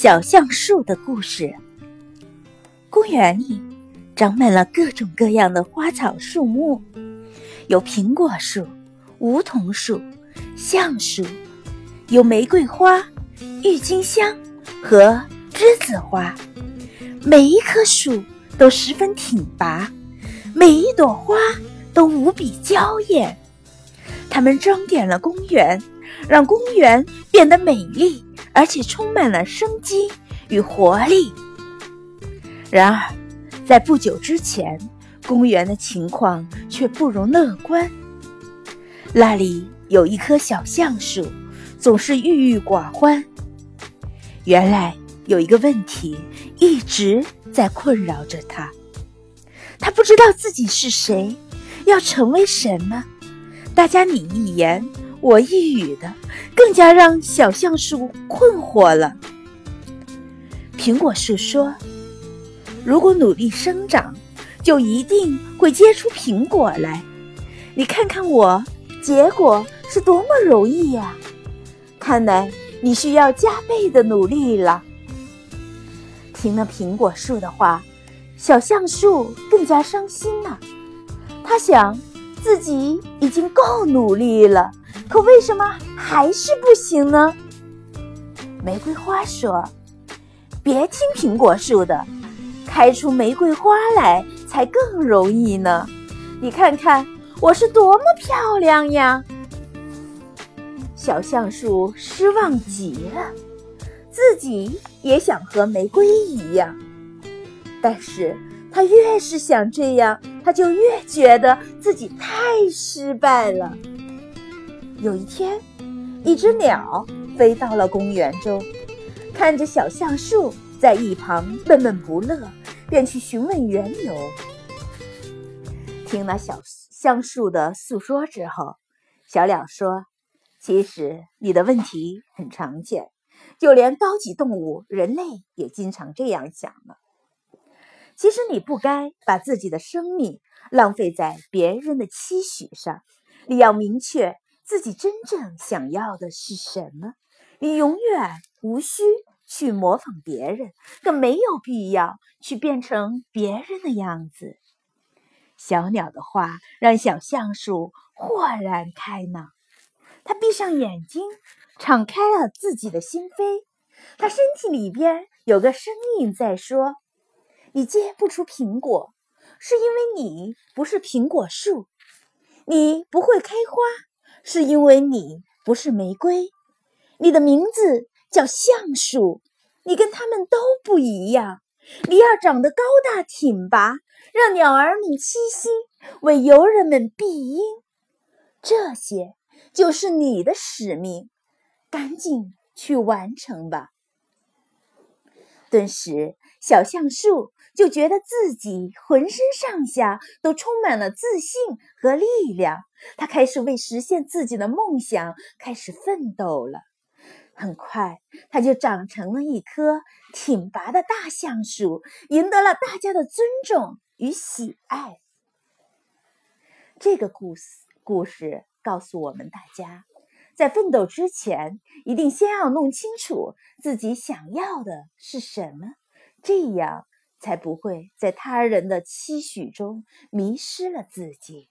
小橡树的故事。公园里长满了各种各样的花草树木，有苹果树、梧桐树、橡树，有玫瑰花、郁金香和栀子花。每一棵树都十分挺拔，每一朵花都无比娇艳。它们装点了公园，让公园变得美丽。而且充满了生机与活力。然而，在不久之前，公园的情况却不容乐观。那里有一棵小橡树，总是郁郁寡欢。原来有一个问题一直在困扰着他，他不知道自己是谁，要成为什么。大家你一言。我一语的，更加让小橡树困惑了。苹果树说：“如果努力生长，就一定会结出苹果来。你看看我，结果是多么容易呀！看来你需要加倍的努力了。”听了苹果树的话，小橡树更加伤心了。他想，自己已经够努力了。可为什么还是不行呢？玫瑰花说：“别听苹果树的，开出玫瑰花来才更容易呢。你看看我是多么漂亮呀！”小橡树失望极了，自己也想和玫瑰一样，但是他越是想这样，他就越觉得自己太失败了。有一天，一只鸟飞到了公园中，看着小橡树在一旁闷闷不乐，便去询问缘由。听了小橡树的诉说之后，小鸟说：“其实你的问题很常见，就连高级动物人类也经常这样想呢。其实你不该把自己的生命浪费在别人的期许上，你要明确。”自己真正想要的是什么？你永远无需去模仿别人，更没有必要去变成别人的样子。小鸟的话让小橡树豁然开朗，它闭上眼睛，敞开了自己的心扉。它身体里边有个声音在说：“你结不出苹果，是因为你不是苹果树，你不会开花。”是因为你不是玫瑰，你的名字叫橡树，你跟他们都不一样。你要长得高大挺拔，让鸟儿们栖息，为游人们避荫，这些就是你的使命，赶紧去完成吧。顿时，小橡树就觉得自己浑身上下都充满了自信和力量。他开始为实现自己的梦想开始奋斗了。很快，他就长成了一棵挺拔的大橡树，赢得了大家的尊重与喜爱。这个故事故事告诉我们大家。在奋斗之前，一定先要弄清楚自己想要的是什么，这样才不会在他人的期许中迷失了自己。